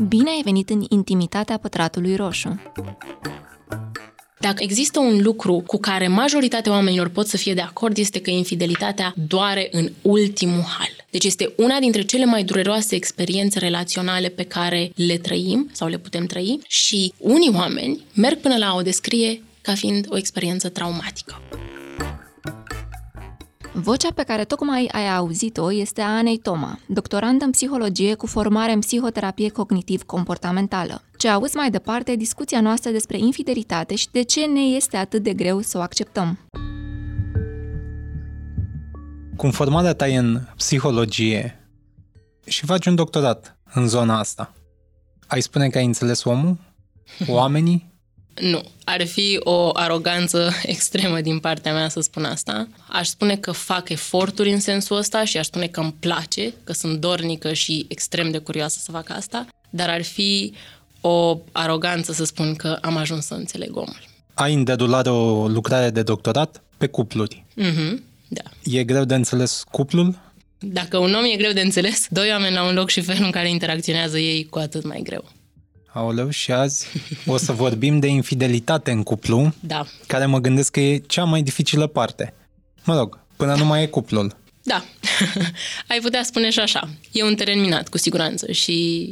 Bine ai venit în intimitatea pătratului roșu. Dacă există un lucru cu care majoritatea oamenilor pot să fie de acord, este că infidelitatea doare în ultimul hal. Deci este una dintre cele mai dureroase experiențe relaționale pe care le trăim sau le putem trăi și unii oameni merg până la a o descrie ca fiind o experiență traumatică. Vocea pe care tocmai ai auzit-o este a Anei Toma, doctorandă în psihologie cu formare în psihoterapie cognitiv-comportamentală. Ce auzi mai departe discuția noastră despre infidelitate și de ce ne este atât de greu să o acceptăm. Cum formarea ta e în psihologie și faci un doctorat în zona asta, ai spune că ai înțeles omul? Oamenii? Nu, ar fi o aroganță extremă din partea mea să spun asta. Aș spune că fac eforturi în sensul ăsta și aș spune că îmi place, că sunt dornică și extrem de curioasă să fac asta, dar ar fi o aroganță să spun că am ajuns să înțeleg omul. Ai în derulare o lucrare de doctorat pe cupluri. Mhm, da. E greu de înțeles cuplul? Dacă un om e greu de înțeles, doi oameni la un loc și felul în care interacționează ei, cu atât mai greu. Aoleu, și azi o să vorbim de infidelitate în cuplu, Da, care mă gândesc că e cea mai dificilă parte. Mă rog, până nu mai e cuplul. da. Ai putea spune și așa. E un teren minat, cu siguranță, și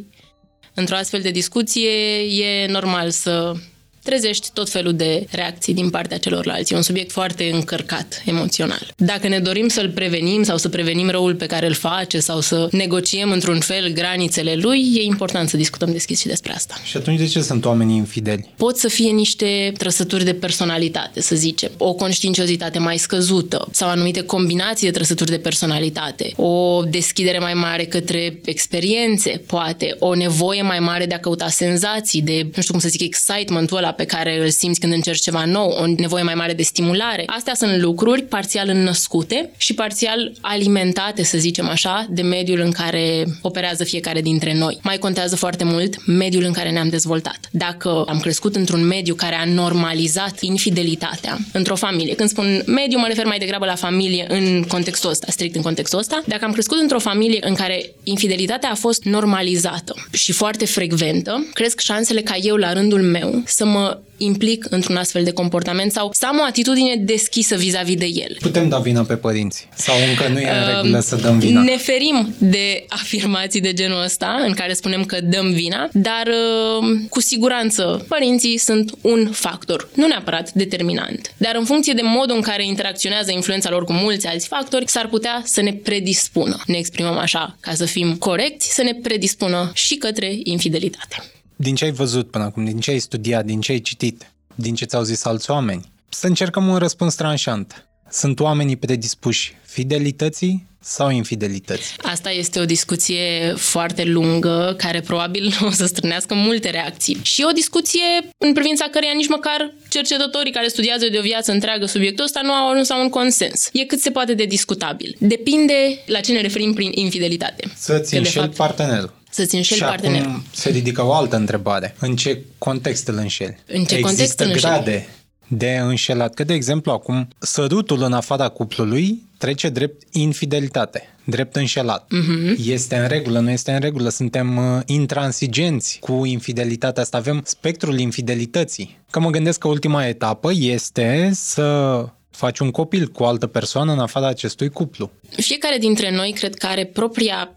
într-o astfel de discuție e normal să trezești tot felul de reacții din partea celorlalți. E un subiect foarte încărcat emoțional. Dacă ne dorim să-l prevenim sau să prevenim răul pe care îl face sau să negociem într-un fel granițele lui, e important să discutăm deschis și despre asta. Și atunci de ce sunt oamenii infideli? Pot să fie niște trăsături de personalitate, să zicem, o conștiinciozitate mai scăzută sau anumite combinații de trăsături de personalitate, o deschidere mai mare către experiențe, poate, o nevoie mai mare de a căuta senzații, de, nu știu cum să zic, excitement-ul ăla pe care îl simți când încerci ceva nou, o nevoie mai mare de stimulare. Astea sunt lucruri parțial înnăscute și parțial alimentate, să zicem așa, de mediul în care operează fiecare dintre noi. Mai contează foarte mult mediul în care ne-am dezvoltat. Dacă am crescut într-un mediu care a normalizat infidelitatea într-o familie, când spun mediu, mă refer mai degrabă la familie în contextul ăsta, strict în contextul ăsta, dacă am crescut într-o familie în care infidelitatea a fost normalizată și foarte frecventă, cresc șansele ca eu, la rândul meu, să mă implic într-un astfel de comportament sau să am o atitudine deschisă vis-a-vis de el. Putem da vina pe părinți? Sau încă nu e în Um, regulă să dăm vina? Ne ferim de afirmații de genul ăsta în care spunem că dăm vina, dar uh, cu siguranță părinții sunt un factor, nu neapărat determinant. Dar în funcție de modul în care interacționează influența lor cu mulți alți factori, s-ar putea să ne predispună, ne exprimăm așa, ca să fim corecți, să ne predispună și către infidelitate. Din ce ai văzut până acum, din ce ai studiat, din ce ai citit, din ce ți-au zis alți oameni? Să încercăm un răspuns tranșant. Sunt oamenii predispuși fidelității sau infidelității? Asta este o discuție foarte lungă, care probabil o să strânească multe reacții. Și o discuție în privința căreia nici măcar cercetătorii care studiază de o viață întreagă subiectul ăsta nu au ajuns la un consens. E cât se poate de discutabil. Depinde la ce ne referim prin infidelitate. Să-ți Că, de înșeli fapt, partenerul. Să-ți înșeli și partenerul. acum se ridică o altă întrebare. În ce context îl înșeli? În ce Există context îl înșeli? grade de înșelat. Că, de exemplu, acum, sărutul în afara cuplului trece drept infidelitate, drept înșelat. Mhm. Mm-hmm. Este în regulă, nu este în regulă, suntem uh, intransigenți cu infidelitatea asta, avem spectrul infidelității. Că mă gândesc că ultima etapă este să faci un copil cu o altă persoană în afara acestui cuplu. Fiecare dintre noi cred că are propria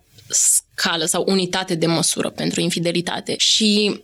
scală sau unitate de măsură pentru infidelitate și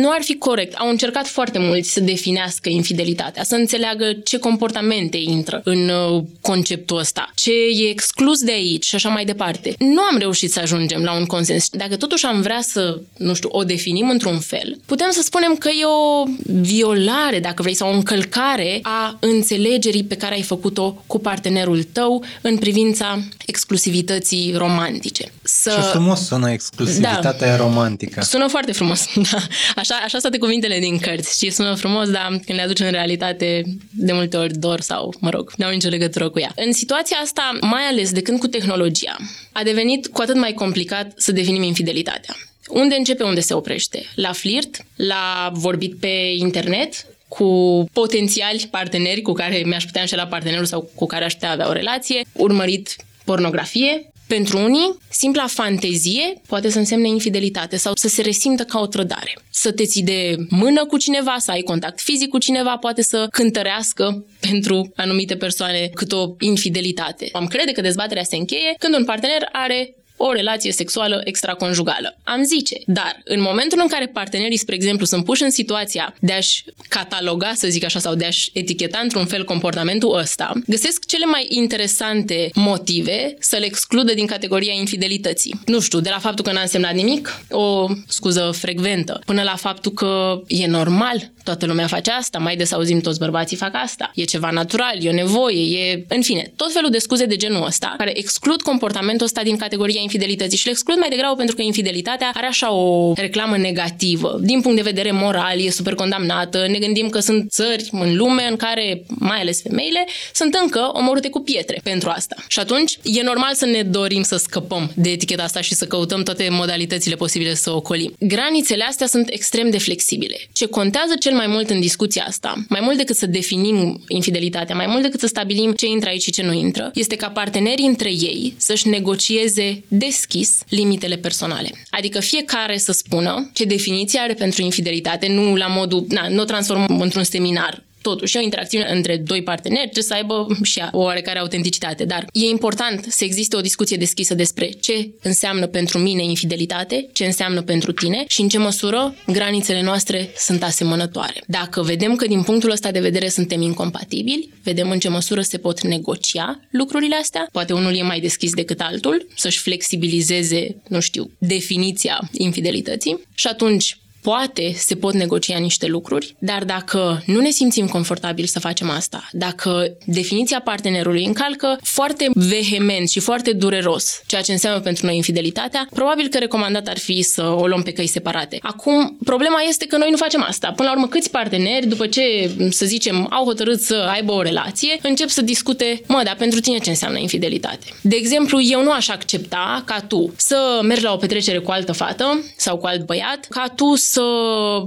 nu ar fi corect. Au încercat foarte mulți să definească infidelitatea, să înțeleagă ce comportamente intră în uh, conceptul ăsta, ce e exclus de aici și așa mai departe. Nu am reușit să ajungem la un consens. Dacă totuși am vrea să, nu știu, o definim într-un fel, putem să spunem că e o violare, dacă vrei, sau o încălcare a înțelegerii pe care ai făcut-o cu partenerul tău în privința exclusivității romantice. Să... Ce frumos sună exclusivitatea da. romantică. Sună foarte frumos, da. Așa, așa sunt cuvintele din cărți și sună frumos, dar când le aduci în realitate, de multe ori dor sau, mă rog, nu au nicio legătură cu ea. În situația asta, mai ales de când cu tehnologia, a devenit cu atât mai complicat să definim infidelitatea. Unde începe, unde se oprește? La flirt? La vorbit pe internet? cu potențiali parteneri cu care mi-aș putea înșela partenerul sau cu care aș putea avea o relație, urmărit pornografie, Pentru unii, simpla fantezie poate să însemne infidelitate sau să se resimtă ca o trădare. Să te ții de mână cu cineva, să ai contact fizic cu cineva, poate să cântărească pentru anumite persoane cât o infidelitate. Am crede că dezbaterea se încheie când un partener are o relație sexuală extraconjugală. Am zice, dar în momentul în care partenerii, spre exemplu, sunt puși în situația de a-și cataloga, să zic așa, sau de a-și eticheta într-un fel comportamentul ăsta, găsesc cele mai interesante motive să le excludă din categoria infidelității. Nu știu, de la faptul că n-a însemnat nimic, o scuză frecventă, până la faptul că e normal, toată lumea face asta, mai des auzim toți bărbații fac asta, e ceva natural, e o nevoie, e... În fine, tot felul de scuze de genul ăsta, care exclud comportamentul ăsta din categoria infidelității și le exclud mai degrabă pentru că infidelitatea are așa o reclamă negativă. Din punct de vedere moral, e super condamnată. Ne gândim că sunt țări în lume în care, mai ales femeile, sunt încă omorâte cu pietre pentru asta. Și atunci e normal să ne dorim să scăpăm de eticheta asta și să căutăm toate modalitățile posibile să o ocolim. Granițele astea sunt extrem de flexibile. Ce contează cel mai mult în discuția asta, mai mult decât să definim infidelitatea, mai mult decât să stabilim ce intră aici și ce nu intră, este ca partenerii între ei să-și negocieze deschis limitele personale. Adică fiecare să spună ce definiție are pentru infidelitate, nu la modul, na, nu o transformăm într-un seminar totuși o interacțiune între doi parteneri trebuie să aibă și o oarecare autenticitate, dar e important să existe o discuție deschisă despre ce înseamnă pentru mine infidelitate, ce înseamnă pentru tine și în ce măsură granițele noastre sunt asemănătoare. Dacă vedem că din punctul ăsta de vedere suntem incompatibili, vedem în ce măsură se pot negocia lucrurile astea. Poate unul e mai deschis decât altul, să-și flexibilizeze, nu știu, definiția infidelității și atunci poate se pot negocia niște lucruri, dar dacă nu ne simțim confortabil să facem asta, dacă definiția partenerului încalcă foarte vehement și foarte dureros ceea ce înseamnă pentru noi infidelitatea, probabil că recomandat ar fi să o luăm pe căi separate. Acum, problema este că noi nu facem asta. Până la urmă, câți parteneri, după ce, să zicem, au hotărât să aibă o relație, încep să discute, mă, dar pentru tine ce înseamnă infidelitate? De exemplu, eu nu aș accepta ca tu să mergi la o petrecere cu altă fată sau cu alt băiat, ca tu să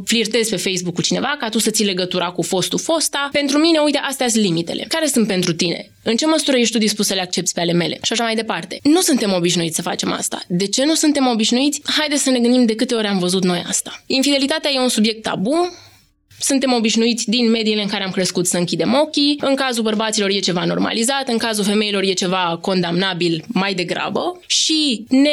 flirtezi pe Facebook cu cineva, ca tu să ții legătura cu fostul fosta. Pentru mine, uite, astea sunt limitele. Care sunt pentru tine? În ce măsură ești tu dispus să le accepti pe ale mele? Și așa mai departe. Nu suntem obișnuiți să facem asta. De ce nu suntem obișnuiți? Haideți să ne gândim de câte ori am văzut noi asta. Infidelitatea e un subiect tabu, suntem obișnuiți din mediile în care am crescut să închidem ochii. În cazul bărbaților e ceva normalizat, în cazul femeilor e ceva condamnabil mai degrabă și ne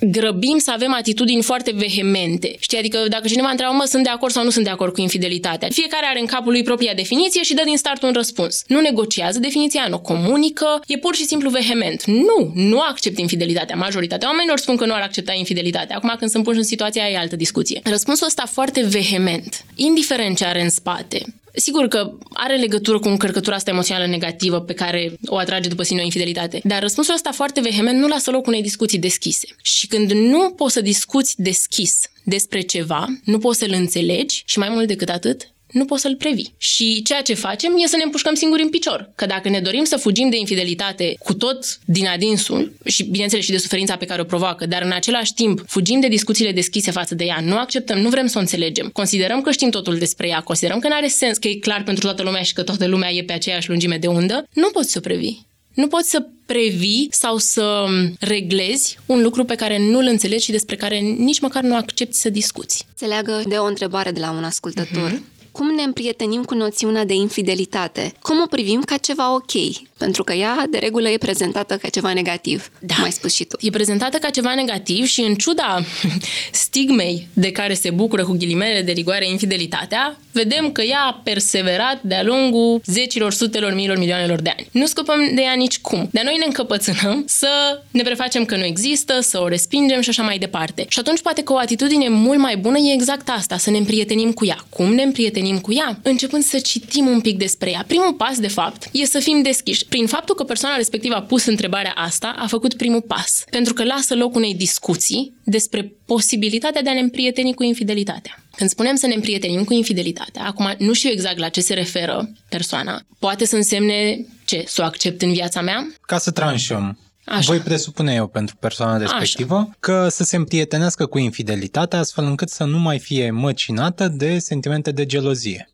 grăbim să avem atitudini foarte vehemente. Știi, adică dacă cineva întreabă, mă, sunt de acord sau nu sunt de acord cu infidelitatea, fiecare are în capul lui propria definiție și dă din start un răspuns. Nu negociază definiția, nu comunică, e pur și simplu vehement. Nu, nu accept infidelitatea. Majoritatea oamenilor spun că nu ar accepta infidelitatea. Acum când sunt puși în situația e altă discuție. Răspunsul ăsta foarte vehement, indiferent ce are în spate. Sigur că are legătură cu încărcătura asta emoțională negativă pe care o atrage după sine o infidelitate, dar răspunsul ăsta foarte vehement nu lasă loc unei discuții deschise. Și când nu poți să discuți deschis despre ceva, nu poți să-l înțelegi și mai mult decât atât, nu poți să-l previi. Și ceea ce facem e să ne împușcăm singuri în picior. Că dacă ne dorim să fugim de infidelitate cu tot din adinsul și, bineînțeles, și de suferința pe care o provoacă, dar în același timp fugim de discuțiile deschise față de ea, nu acceptăm, nu vrem să o înțelegem, considerăm că știm totul despre ea, considerăm că nu are sens, că e clar pentru toată lumea și că toată lumea e pe aceeași lungime de undă, nu poți să o previi. Nu poți să previi sau să reglezi un lucru pe care nu-l înțelegi și despre care nici măcar nu accepti să discuți. Se leagă de o întrebare de la un ascultător. Uh-huh cum ne împrietenim cu noțiunea de infidelitate? Cum o privim ca ceva ok? Pentru că ea, de regulă, e prezentată ca ceva negativ. Da. Mai spus și tu. E prezentată ca ceva negativ și în ciuda stigmei de care se bucură cu ghilimele de rigoare infidelitatea, vedem că ea a perseverat de-a lungul zecilor, sutelor, miilor, milioanelor de ani. Nu scăpăm de ea nici cum. Dar noi ne încăpățânăm să ne prefacem că nu există, să o respingem și așa mai departe. Și atunci poate că o atitudine mult mai bună e exact asta, să ne împrietenim cu ea. Cum ne împrietenim cu ea? Începând să citim un pic despre ea. Primul pas, de fapt, e să fim deschiși. Prin faptul că persoana respectivă a pus întrebarea asta, a făcut primul pas. Pentru că lasă loc unei discuții despre posibilitatea de a ne împrieteni cu infidelitatea. Când spunem să ne împrietenim cu infidelitatea, acum nu știu exact la ce se referă persoana, poate să însemne ce? Să o accept în viața mea? Ca să tranșăm. Așa. Voi presupune eu pentru persoana respectivă Așa. că să se împrietenească cu infidelitatea astfel încât să nu mai fie măcinată de sentimente de gelozie.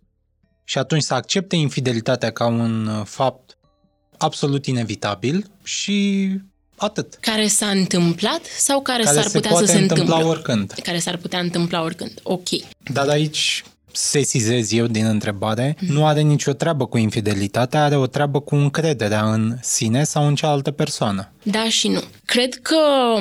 Și atunci să accepte infidelitatea ca un fapt absolut inevitabil și Atât. Care s-a întâmplat sau care, Care s-ar se putea poate să se întâmpla întâmple? oricând. Care s-ar putea întâmpla oricând. Ok. Dar aici sesizez eu din întrebare, nu are nicio treabă cu infidelitatea, are o treabă cu încrederea în sine sau în cealaltă persoană. Da și nu. Cred că,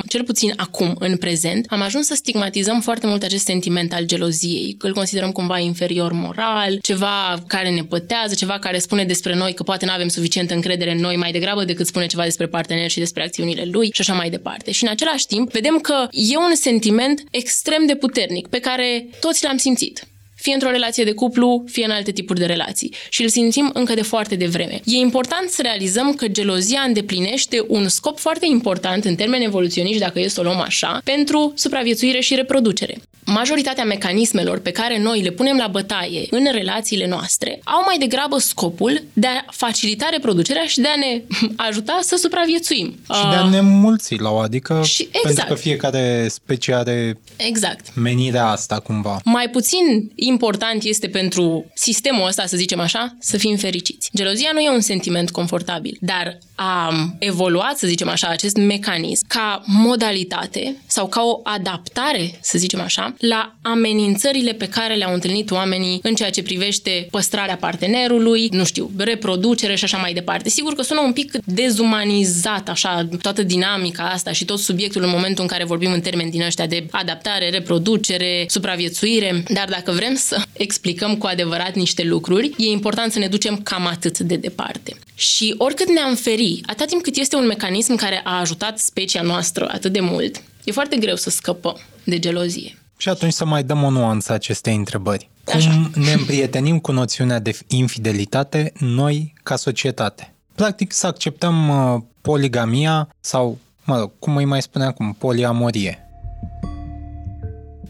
cel puțin acum, în prezent, am ajuns să stigmatizăm foarte mult acest sentiment al geloziei, că îl considerăm cumva inferior moral, ceva care ne pătează, ceva care spune despre noi că poate nu avem suficientă încredere în noi mai degrabă decât spune ceva despre partener și despre acțiunile lui și așa mai departe. Și în același timp, vedem că e un sentiment extrem de puternic pe care toți l-am simțit fie într-o relație de cuplu, fie în alte tipuri de relații. Și îl simțim încă de foarte devreme. E important să realizăm că gelozia îndeplinește un scop foarte important în termeni evoluționiști, dacă e să o luăm așa, pentru supraviețuire și reproducere. Majoritatea mecanismelor pe care noi le punem la bătaie în relațiile noastre au mai degrabă scopul de a facilita reproducerea și de a ne ajuta să supraviețuim. Și de a ne mulți la o, adică Și pentru exact. că fiecare specie are Exact. menirea asta cumva. Mai puțin important este pentru sistemul ăsta, să zicem așa, să fim fericiți. Gelozia nu e un sentiment confortabil, dar a evoluat, să zicem așa, acest mecanism ca modalitate sau ca o adaptare, să zicem așa, la amenințările pe care le-au întâlnit oamenii în ceea ce privește păstrarea partenerului, nu știu, reproducere și așa mai departe. Sigur că sună un pic dezumanizat, așa, toată dinamica asta și tot subiectul în momentul în care vorbim în termeni din ăștia de adaptare, reproducere, supraviețuire, dar dacă vrem să explicăm cu adevărat niște lucruri, e important să ne ducem cam atât de departe. Și oricât ne-am feri, atât timp cât este un mecanism care a ajutat specia noastră atât de mult, e foarte greu să scăpăm de gelozie. Și atunci să mai dăm o nuanță acestei întrebări. Cum Așa. ne împrietenim cu noțiunea de infidelitate noi ca societate? Practic să acceptăm uh, poligamia sau, mă rog, cum îi mai spune acum, poliamorie.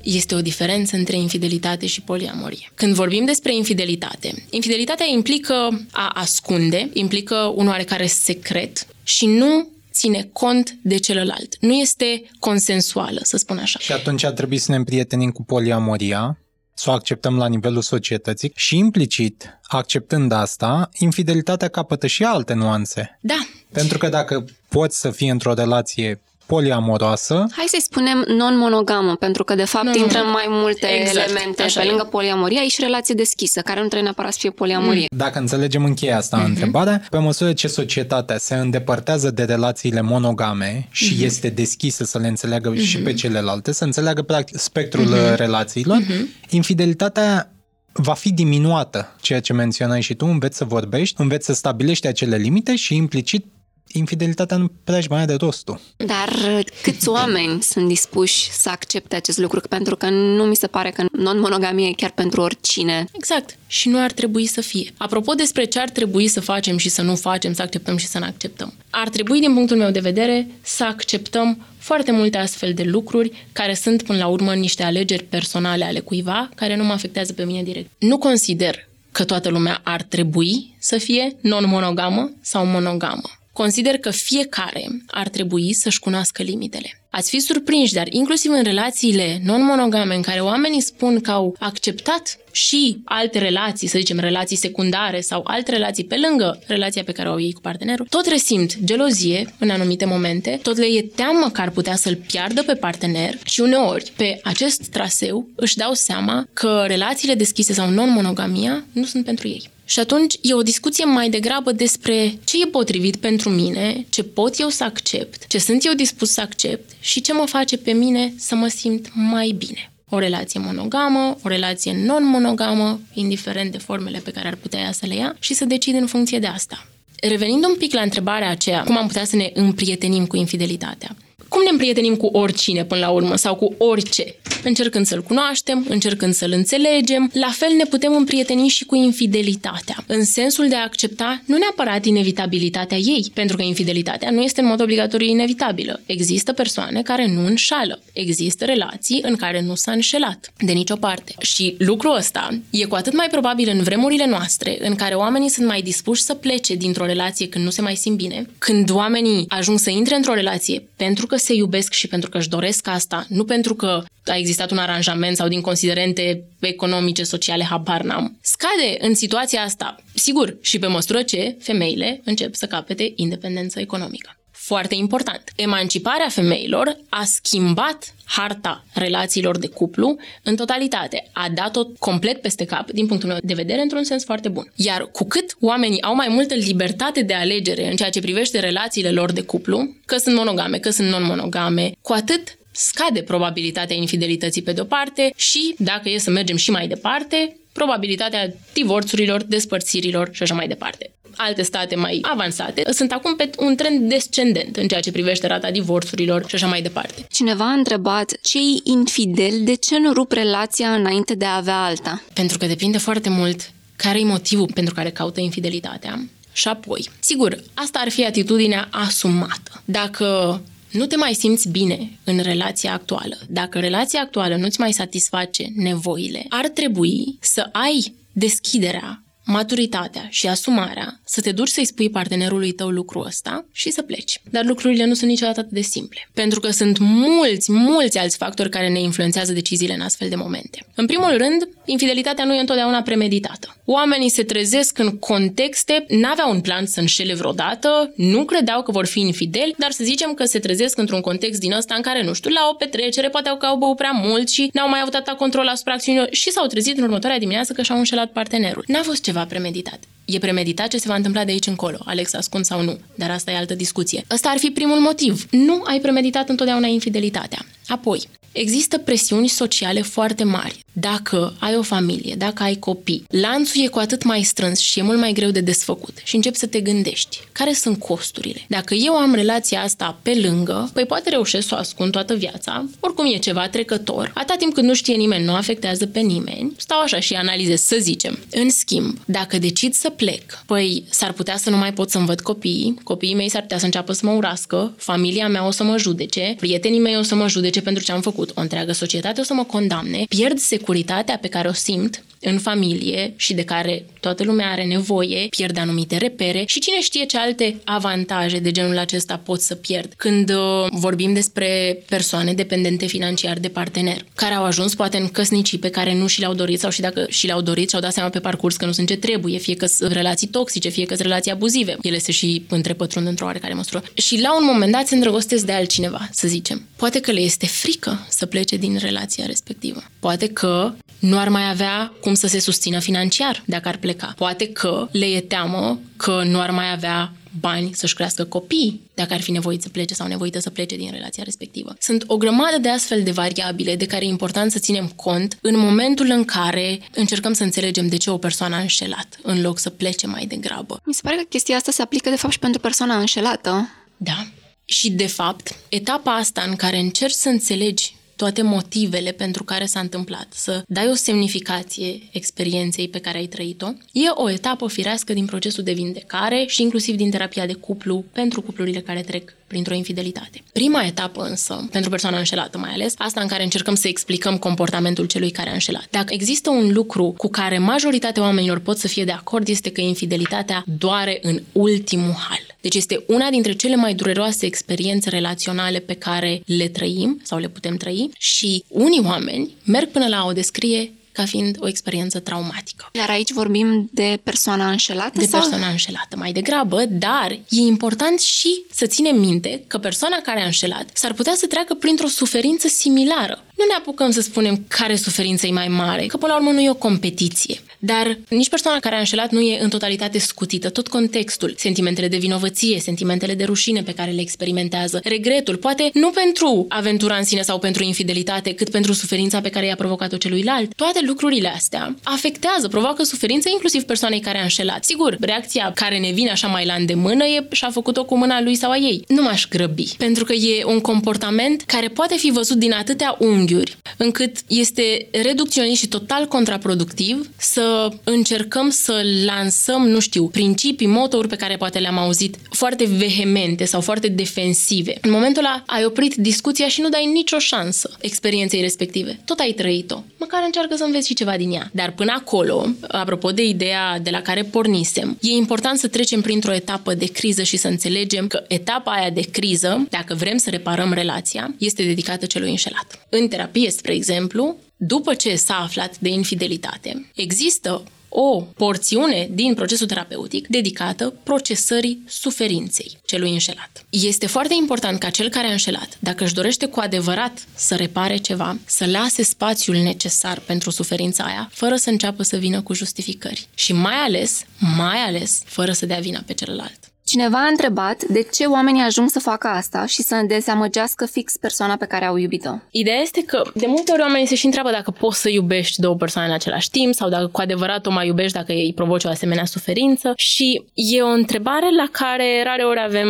Este o diferență între infidelitate și poliamorie. Când vorbim despre infidelitate, infidelitatea implică a ascunde, implică un oarecare secret și nu ține cont de celălalt. Nu este consensuală, să spun așa. Și atunci ar trebui să ne împrietenim cu poliamoria, să o acceptăm la nivelul societății și implicit, acceptând asta, infidelitatea capătă și alte nuanțe. Da, Pentru că dacă poți să fii într-o relație poliamoroasă, Hai să-i spunem non-monogamă, pentru că de fapt Non-monogamă. intră în mai multe Exact, elemente. așa Pe e. lângă poliamoria e și relație deschisă, care nu trebuie neapărat să fie poliamorie. Dacă înțelegem în cheia asta mm-hmm. întrebarea, pe măsură ce societatea se îndepărtează de relațiile monogame și mm-hmm. este deschisă să le înțeleagă mm-hmm. și pe celelalte, să înțeleagă practic spectrul mm-hmm. relațiilor, mm-hmm. infidelitatea va fi diminuată, ceea ce menționai și tu, înveți să vorbești, înveți să stabilești acele limite și implicit infidelitatea nu prea își mai are rostul. Dar uh, câți oameni sunt dispuși să accepte acest lucru? Pentru că nu mi se pare că non-monogamie e chiar pentru oricine. Exact. Și nu ar trebui să fie. Apropo despre ce ar trebui să facem și să nu facem, să acceptăm și să nu acceptăm. Ar trebui, din punctul meu de vedere, să acceptăm foarte multe astfel de lucruri care sunt, până la urmă, niște alegeri personale ale cuiva care nu mă afectează pe mine direct. Nu consider că toată lumea ar trebui să fie non-monogamă sau monogamă. Consider că fiecare ar trebui să-și cunoască limitele. Ați fi surprinși, dar inclusiv în relațiile non-monogame în care oamenii spun că au acceptat și alte relații, să zicem relații secundare sau alte relații pe lângă relația pe care o au ei cu partenerul, tot resimt gelozie în anumite momente, tot le e teamă că ar putea să-l piardă pe partener și uneori pe acest traseu își dau seama că relațiile deschise sau non-monogamia nu sunt pentru ei. Și atunci e o discuție mai degrabă despre ce e potrivit pentru mine, ce pot eu să accept, ce sunt eu dispus să accept și ce mă face pe mine să mă simt mai bine. O relație monogamă, o relație non-monogamă, indiferent de formele pe care ar putea ea să le ia și să decid în funcție de asta. Revenind un pic la întrebarea aceea, cum am putea să ne împrietenim cu infidelitatea? Cum ne împrietenim cu oricine până la urmă sau cu orice? Încercând să-l cunoaștem, încercând să-l înțelegem, la fel ne putem împrieteni și cu infidelitatea, în sensul de a accepta nu neapărat inevitabilitatea ei, pentru că infidelitatea nu este în mod obligatoriu inevitabilă. Există persoane care nu înșală, există relații în care nu s-a înșelat de nicio parte. Și lucrul ăsta e cu atât mai probabil în vremurile noastre, în care oamenii sunt mai dispuși să plece dintr-o relație când nu se mai simt bine, când oamenii ajung să intre într-o relație pentru că se iubesc și pentru că își doresc asta, nu pentru că a existat un aranjament sau din considerente economice, sociale, habar n-am. Scade în situația asta, sigur, și pe măsură ce femeile încep să capete independență economică. Foarte important. Emanciparea femeilor a schimbat harta relațiilor de cuplu în totalitate. A dat-o complet peste cap, din punctul meu de vedere, într-un sens foarte bun. Iar cu cât oamenii au mai multă libertate de alegere în ceea ce privește relațiile lor de cuplu, că sunt monogame, că sunt non-monogame, cu atât scade probabilitatea infidelității pe de-o parte și, dacă e să mergem și mai departe, probabilitatea divorțurilor, despărțirilor și așa mai departe. Alte state mai avansate sunt acum pe un trend descendent în ceea ce privește rata divorțurilor și așa mai departe. Cineva a întrebat ce e infidel, de ce nu rup relația înainte de a avea alta? Pentru că depinde foarte mult care e motivul pentru care caută infidelitatea. Și apoi, sigur, asta ar fi atitudinea asumată. Dacă nu te mai simți bine în relația actuală, dacă relația actuală nu-ți mai satisface nevoile, ar trebui să ai deschiderea maturitatea și asumarea să te duci să-i spui partenerului tău lucrul ăsta și să pleci. Dar lucrurile nu sunt niciodată atât de simple. Pentru că sunt mulți, mulți alți factori care ne influențează deciziile în astfel de momente. În primul rând, infidelitatea nu e întotdeauna premeditată. Oamenii se trezesc în contexte, n-aveau un plan să înșele vreodată, nu credeau că vor fi infideli, dar să zicem că se trezesc într-un context din ăsta în care, nu știu, la o petrecere poate că au băut prea mult și n-au mai avut atâta control asupra acțiunilor și s-au trezit în următoarea dimineață că și-au înșelat partenerul. N-a fost ceva premeditat. E premeditat ce se va întâmpla de aici încolo, Alex ascund sau nu, dar asta e altă discuție. Ăsta ar fi primul motiv. Nu ai premeditat întotdeauna infidelitatea. Apoi, Există presiuni sociale foarte mari. Dacă ai o familie, dacă ai copii, lanțul e cu atât mai strâns și e mult mai greu de desfăcut și începi să te gândești care sunt costurile. Dacă eu am relația asta pe lângă, păi poate reușesc să o ascund toată viața, oricum e ceva trecător, atâta timp când nu știe nimeni, nu afectează pe nimeni, stau așa și analizez, să zicem. În schimb, dacă decid să plec, păi s-ar putea să nu mai pot să-mi văd copiii, copiii mei s-ar putea să înceapă să mă urască, familia mea o să mă judece, prietenii mei o să mă judece pentru ce am făcut făcut, o întreagă societate o să mă condamne, pierd securitatea pe care o simt în familie și de care toată lumea are nevoie, pierd anumite repere și cine știe ce alte avantaje de genul acesta pot să pierd. Când uh, vorbim despre persoane dependente financiar de partener, care au ajuns poate în căsnicii pe care nu și le-au dorit sau și dacă și le-au dorit și-au dat seama pe parcurs că nu sunt ce trebuie, fie că sunt relații toxice, fie că sunt relații abuzive. Ele se și întrepătrund într-o oarecare măsură. Și la un moment dat se îndrăgostesc de altcineva, să zicem. Poate că le este frică să plece din relația respectivă. Poate că nu ar mai avea cum să se susțină financiar dacă ar pleca. Poate că le e teamă că nu ar mai avea bani să-și crească copii dacă ar fi nevoit să plece sau nevoită să plece din relația respectivă. Sunt o grămadă de astfel de variabile de care e important să ținem cont în momentul în care încercăm să înțelegem de ce o persoană a înșelat, în loc să plece mai degrabă. Mi se pare că chestia asta se aplică de fapt și pentru persoana înșelată. Da. Și de fapt, etapa asta în care încerci să înțelegi toate motivele pentru care s-a întâmplat, să dai o semnificație experienței pe care ai trăit-o, e o etapă firească din procesul de vindecare și inclusiv din terapia de cuplu pentru cuplurile care trec printr-o infidelitate. Prima etapă însă, pentru persoana înșelată mai ales, asta în care încercăm să explicăm comportamentul celui care a înșelat. Dacă există un lucru cu care majoritatea oamenilor pot să fie de acord, este că infidelitatea doare în ultimul hal. Deci este una dintre cele mai dureroase experiențe relaționale pe care le trăim sau le putem trăi și unii oameni merg până la o descrie ca fiind o experiență traumatică. Iar aici vorbim de persoana înșelată? De sau? persoana înșelată, mai degrabă, dar e important și să ținem minte că persoana care a înșelat s-ar putea să treacă printr-o suferință similară. Nu ne apucăm să spunem care suferință e mai mare, că până la urmă nu e o competiție. Dar nici persoana care a înșelat nu e în totalitate scutită. Tot contextul, sentimentele de vinovăție, sentimentele de rușine pe care le experimentează, regretul, poate nu pentru aventura în sine sau pentru infidelitate, cât pentru suferința pe care i-a provocat-o celuilalt. Toate lucrurile astea afectează, provoacă suferință inclusiv persoanei care a înșelat. Sigur, reacția care ne vine așa mai la îndemână e și-a făcut-o cu mâna lui sau a ei. Nu m-aș grăbi, pentru că e un comportament care poate fi văzut din atâtea unghiuri, încât este reducționist și total contraproductiv să încercăm să lansăm, nu știu, principii, motouri pe care poate le-am auzit foarte vehemente sau foarte defensive. În momentul ăla ai oprit discuția și nu dai nicio șansă experienței respective. Tot ai trăit-o. Măcar încearcă să înveți și ceva din ea. Dar până acolo, apropo de ideea de la care pornisem, e important să trecem printr-o etapă de criză și să înțelegem că etapa aia de criză, dacă vrem să reparăm relația, este dedicată celui înșelat. În terapie, spre exemplu, după ce s-a aflat de infidelitate, există o porțiune din procesul terapeutic dedicată procesării suferinței celui înșelat. Este foarte important ca cel care a înșelat, dacă își dorește cu adevărat să repare ceva, să lase spațiul necesar pentru suferința aia, fără să înceapă să vină cu justificări. Și mai ales, mai ales, fără să dea vina pe celălalt. Cineva a întrebat de ce oamenii ajung să facă asta și să dezamăgească fix persoana pe care au iubit-o. Ideea este că de multe ori oamenii se și întreabă dacă poți să iubești două persoane în același timp sau dacă cu adevărat o mai iubești dacă îi provoci o asemenea suferință și e o întrebare la care rare ori avem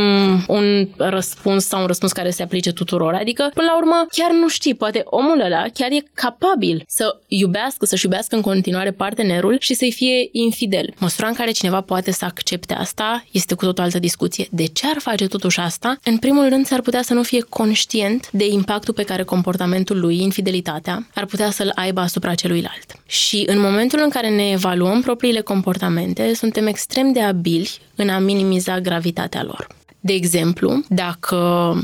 un răspuns sau un răspuns care se aplice tuturor. Adică, până la urmă, chiar nu știi, poate omul ăla chiar e capabil să iubească, să-și iubească în continuare partenerul și să-i fie infidel. Măsura în care cineva poate să accepte asta este cu totul altă discuție. De ce ar face totuși asta? În primul rând, s-ar putea să nu fie conștient de impactul pe care comportamentul lui, infidelitatea, ar putea să-l aibă asupra celuilalt. Și în momentul în care ne evaluăm propriile comportamente, suntem extrem de abili în a minimiza gravitatea lor. De exemplu, dacă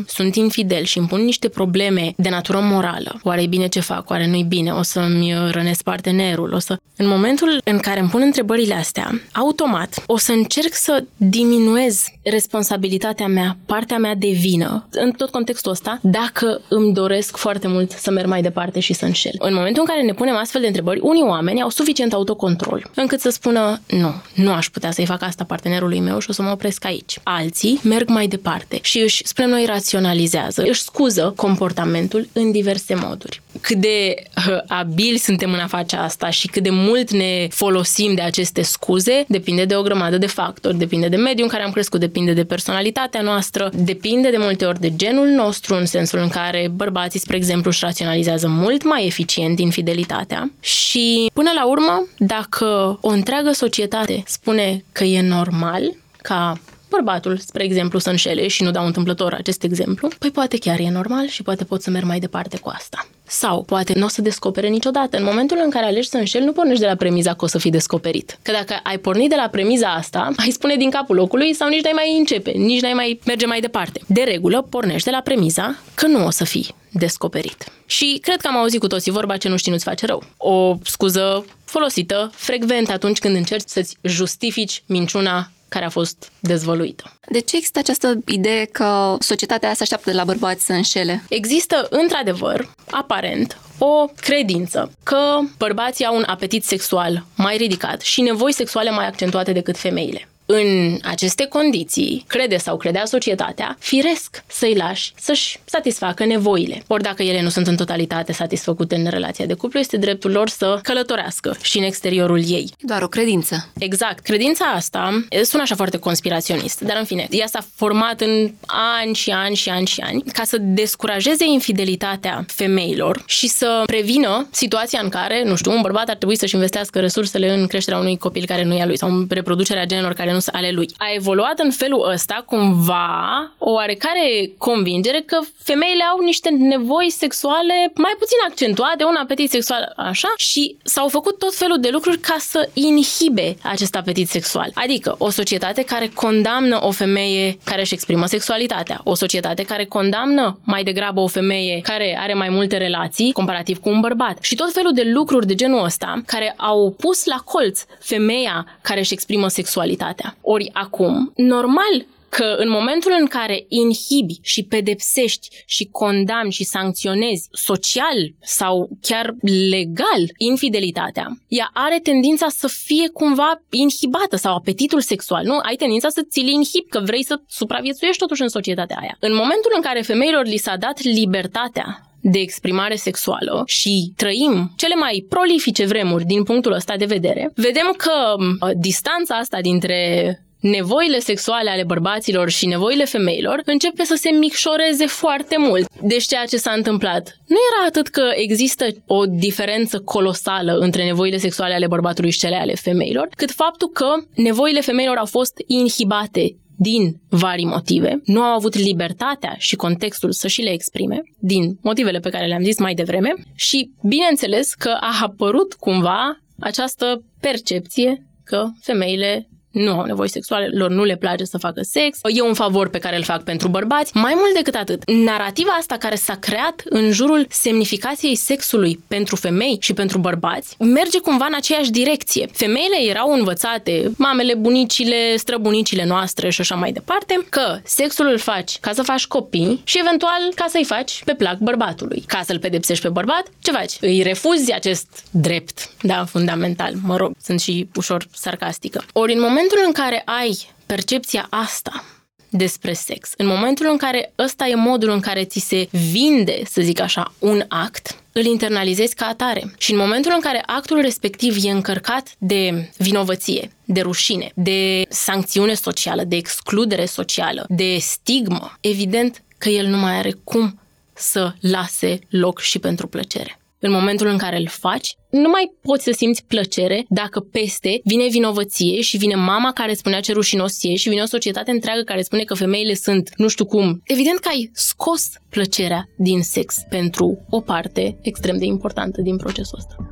sunt infidel și îmi pun niște probleme de natură morală, oare e bine ce fac, oare nu-i bine, o să-mi rănesc partenerul, o să... În momentul în care îmi pun întrebările astea, automat o să încerc să diminuez responsabilitatea mea, partea mea de vină, în tot contextul ăsta, dacă îmi doresc foarte mult să merg mai departe și să înșel. În momentul în care ne punem astfel de întrebări, unii oameni au suficient autocontrol încât să spună nu, nu aș putea să-i fac asta partenerului meu și o să mă opresc aici. Alții merg mai departe și își, spre noi, raționalizează, își scuză comportamentul în diverse moduri. Cât de uh, abili suntem în a face asta și cât de mult ne folosim de aceste scuze depinde de o grămadă de factori, depinde de mediul în care am crescut, depinde de personalitatea noastră, depinde de multe ori de genul nostru, în sensul în care bărbații, spre exemplu, își raționalizează mult mai eficient infidelitatea și, până la urmă, dacă o întreagă societate spune că e normal ca bărbatul, spre exemplu, să înșele și nu dau întâmplător acest exemplu, păi poate chiar e normal și poate pot să merg mai departe cu asta. Sau poate nu o să descopere niciodată. În momentul în care alegi să înșeli, nu pornești de la premiza că o să fii descoperit. Că dacă ai pornit de la premiza asta, ai spune din capul locului sau nici n-ai mai începe, nici n-ai mai merge mai departe. De regulă, pornești de la premiza că nu o să fii descoperit. Și cred că am auzit cu toții vorba ce nu știi nu-ți face rău. O scuză folosită frecvent atunci când încerci să-ți justifici minciuna care a fost dezvăluită. De ce există această idee că societatea se așteaptă de la bărbați să înșele? Există, într-adevăr, aparent, o credință că bărbații au un apetit sexual mai ridicat și nevoi sexuale mai accentuate decât femeile. În aceste condiții, crede sau credea societatea, firesc să-i lași să-și satisfacă nevoile. Ori dacă ele nu sunt în totalitate satisfăcute în relația de cuplu, este dreptul lor să călătorească și în exteriorul ei. Doar o credință. Exact. Credința asta sună așa foarte conspiraționist, dar în fine, ea s-a format în ani și ani și ani și ani ca să descurajeze infidelitatea femeilor și să prevină situația în care, nu știu, un bărbat ar trebui să-și investească resursele în creșterea unui copil care nu e a lui sau în reproducerea genelor care nu ale lui. A evoluat în felul ăsta cumva o oarecare convingere că femeile au niște nevoi sexuale mai puțin accentuate, un apetit sexual așa și s-au făcut tot felul de lucruri ca să inhibe acest apetit sexual. Adică o societate care condamnă o femeie care își exprimă sexualitatea, o societate care condamnă mai degrabă o femeie care are mai multe relații comparativ cu un bărbat și tot felul de lucruri de genul ăsta care au pus la colț femeia care își exprimă sexualitatea. Ori acum, normal că în momentul în care inhibi și pedepsești și condamni și sancționezi social sau chiar legal infidelitatea, ea are tendința să fie cumva inhibată sau apetitul sexual, nu? Ai tendința să ți-l inhibi, că vrei să supraviețuiești totuși în societatea aia. În momentul în care femeilor li s-a dat libertatea de exprimare sexuală și trăim cele mai prolifice vremuri din punctul ăsta de vedere, vedem că uh, distanța asta dintre nevoile sexuale ale bărbaților și nevoile femeilor începe să se micșoreze foarte mult. Deci ceea ce s-a întâmplat nu era atât că există o diferență colosală între nevoile sexuale ale bărbatului și cele ale femeilor, cât faptul că nevoile femeilor au fost inhibate din vari motive, nu au avut libertatea și contextul să și le exprime, din motivele pe care le-am zis mai devreme, și bineînțeles că a apărut cumva această percepție că femeile nu au nevoi sexuale, lor nu le place să facă sex, e un favor pe care îl fac pentru bărbați. Mai mult decât atât, narativa asta care s-a creat în jurul semnificației sexului pentru femei și pentru bărbați merge cumva în aceeași direcție. Femeile erau învățate, mamele, bunicile, străbunicile noastre și așa mai departe, că sexul îl faci ca să faci copii și eventual ca să-i faci pe plac bărbatului. Ca să-l pedepsești pe bărbat, ce faci? Îi refuzi acest drept, da, fundamental. Mă rog, sunt și ușor sarcastică. Ori în momentul în care ai percepția asta despre sex, în momentul în care ăsta e modul în care ți se vinde, să zic așa, un act, îl internalizezi ca atare. Și în momentul în care actul respectiv e încărcat de vinovăție, de rușine, de sancțiune socială, de excludere socială, de stigmă, evident că el nu mai are cum să lase loc și pentru plăcere. În momentul în care îl faci, nu mai poți să simți plăcere dacă peste vine vinovăție și vine mama care spunea ce rușinos e și vine o societate întreagă care spune că femeile sunt nu știu cum. Evident că ai scos plăcerea din sex pentru o parte extrem de importantă din procesul ăsta.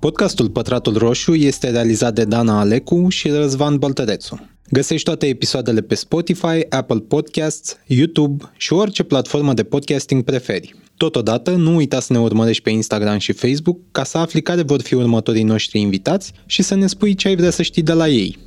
Podcastul Pătratul Roșu este realizat de Dana Alecu și Răzvan Băltărețu. Găsești toate episoadele pe Spotify, Apple Podcasts, YouTube și orice platformă de podcasting preferi. Totodată, nu uita să ne urmărești pe Instagram și Facebook ca să afli care vor fi următorii noștri invitați și să ne spui ce ai vrea să știi de la ei.